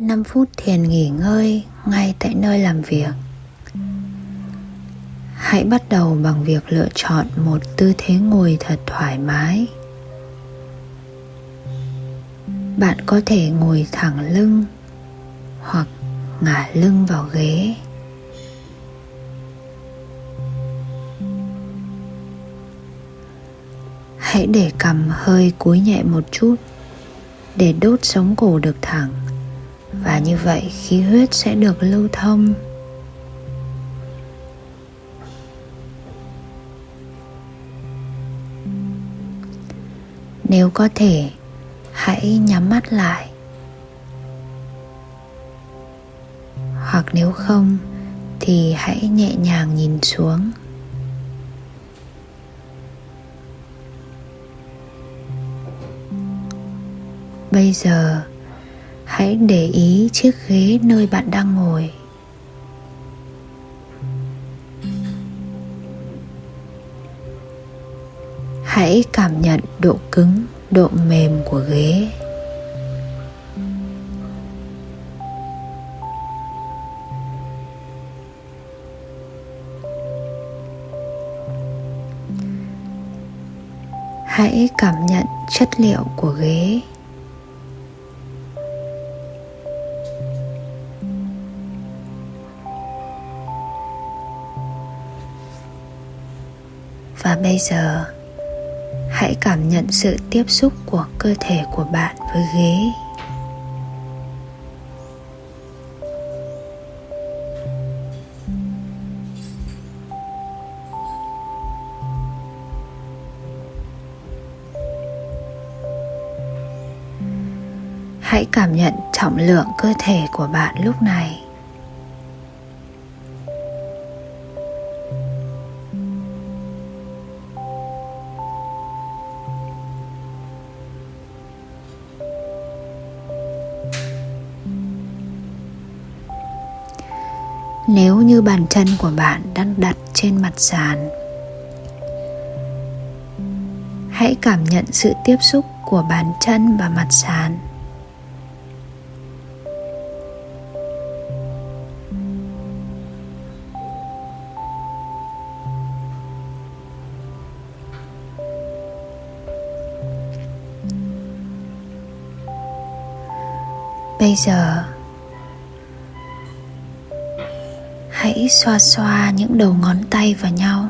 5 phút thiền nghỉ ngơi ngay tại nơi làm việc. Hãy bắt đầu bằng việc lựa chọn một tư thế ngồi thật thoải mái. Bạn có thể ngồi thẳng lưng hoặc ngả lưng vào ghế. Hãy để cầm hơi cúi nhẹ một chút để đốt sống cổ được thẳng và như vậy khí huyết sẽ được lưu thông. Nếu có thể, hãy nhắm mắt lại. Hoặc nếu không, thì hãy nhẹ nhàng nhìn xuống. Bây giờ hãy để ý chiếc ghế nơi bạn đang ngồi. Hãy cảm nhận độ cứng, độ mềm của ghế. Hãy cảm nhận chất liệu của ghế. Và bây giờ, hãy cảm nhận sự tiếp xúc của cơ thể của bạn với ghế. Hãy cảm nhận trọng lượng cơ thể của bạn lúc này. Nếu như bàn chân của bạn đang đặt trên mặt sàn, hãy cảm nhận sự tiếp xúc của bàn chân và mặt sàn. Bây giờ hãy xoa xoa những đầu ngón tay vào nhau.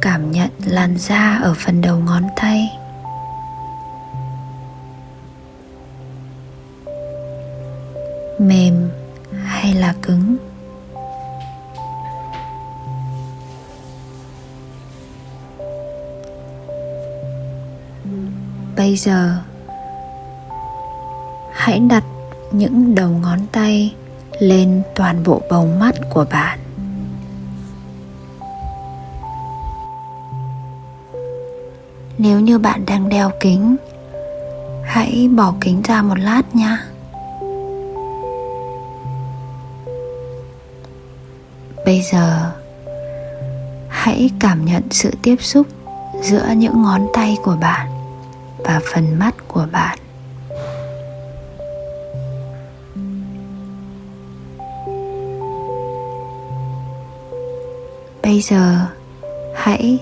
Cảm nhận làn da ở phần đầu ngón tay. Mềm hay là cứng? Bây giờ hãy đặt những đầu ngón tay lên toàn bộ bầu mắt của bạn. Nếu như bạn đang đeo kính, hãy bỏ kính ra một lát nha bây giờ, hãy cảm nhận sự tiếp xúc giữa những ngón tay của bạn và phần mắt của bạn. Bây giờ, hãy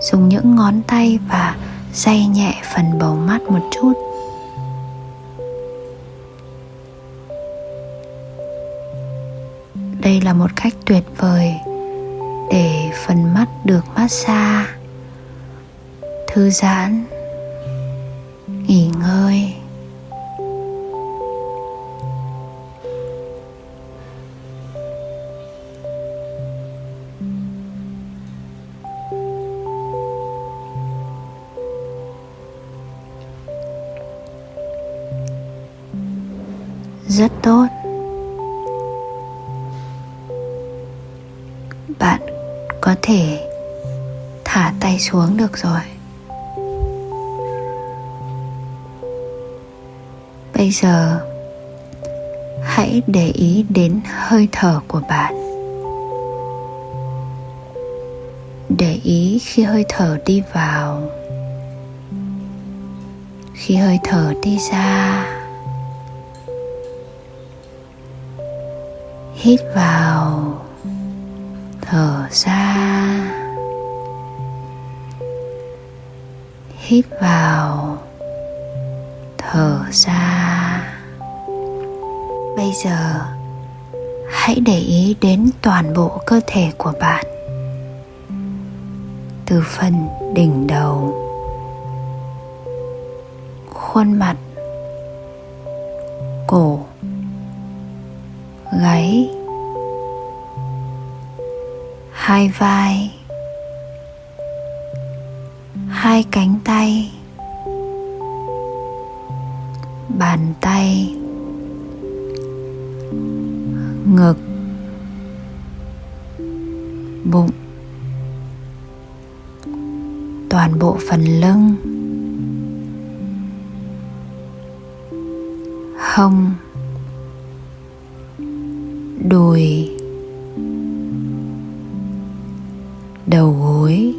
dùng những ngón tay và day nhẹ phần bầu mắt một chút. Đây là một cách tuyệt vời để phần mắt được massage. Thư giãn, nghỉ ngơi. Rất tốt. Bạn có thể thả tay xuống được rồi. Bây giờ, hãy để ý đến hơi thở của bạn. Để ý khi hơi thở đi vào, khi hơi thở đi ra. Hít vào, thở ra. Hít vào, thở ra. Bây giờ, hãy để ý đến toàn bộ cơ thể của bạn. Từ phần đỉnh đầu, khuôn mặt, cổ hai vai, hai cánh tay, bàn tay, ngực, bụng, toàn bộ phần lưng, hông, đùi. Đầu gối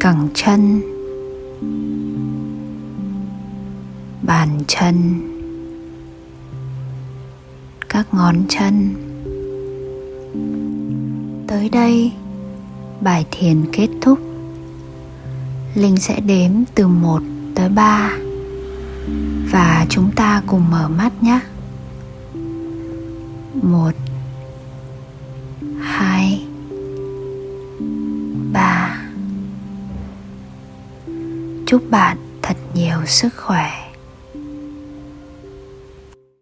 cẳng chân bàn chân các ngón chân. Tới đây bài thiền kết thúc. Linh sẽ đếm từ 1 tới 3 và chúng ta cùng mở mắt nhé. Một, Chúc bạn thật nhiều sức khỏe.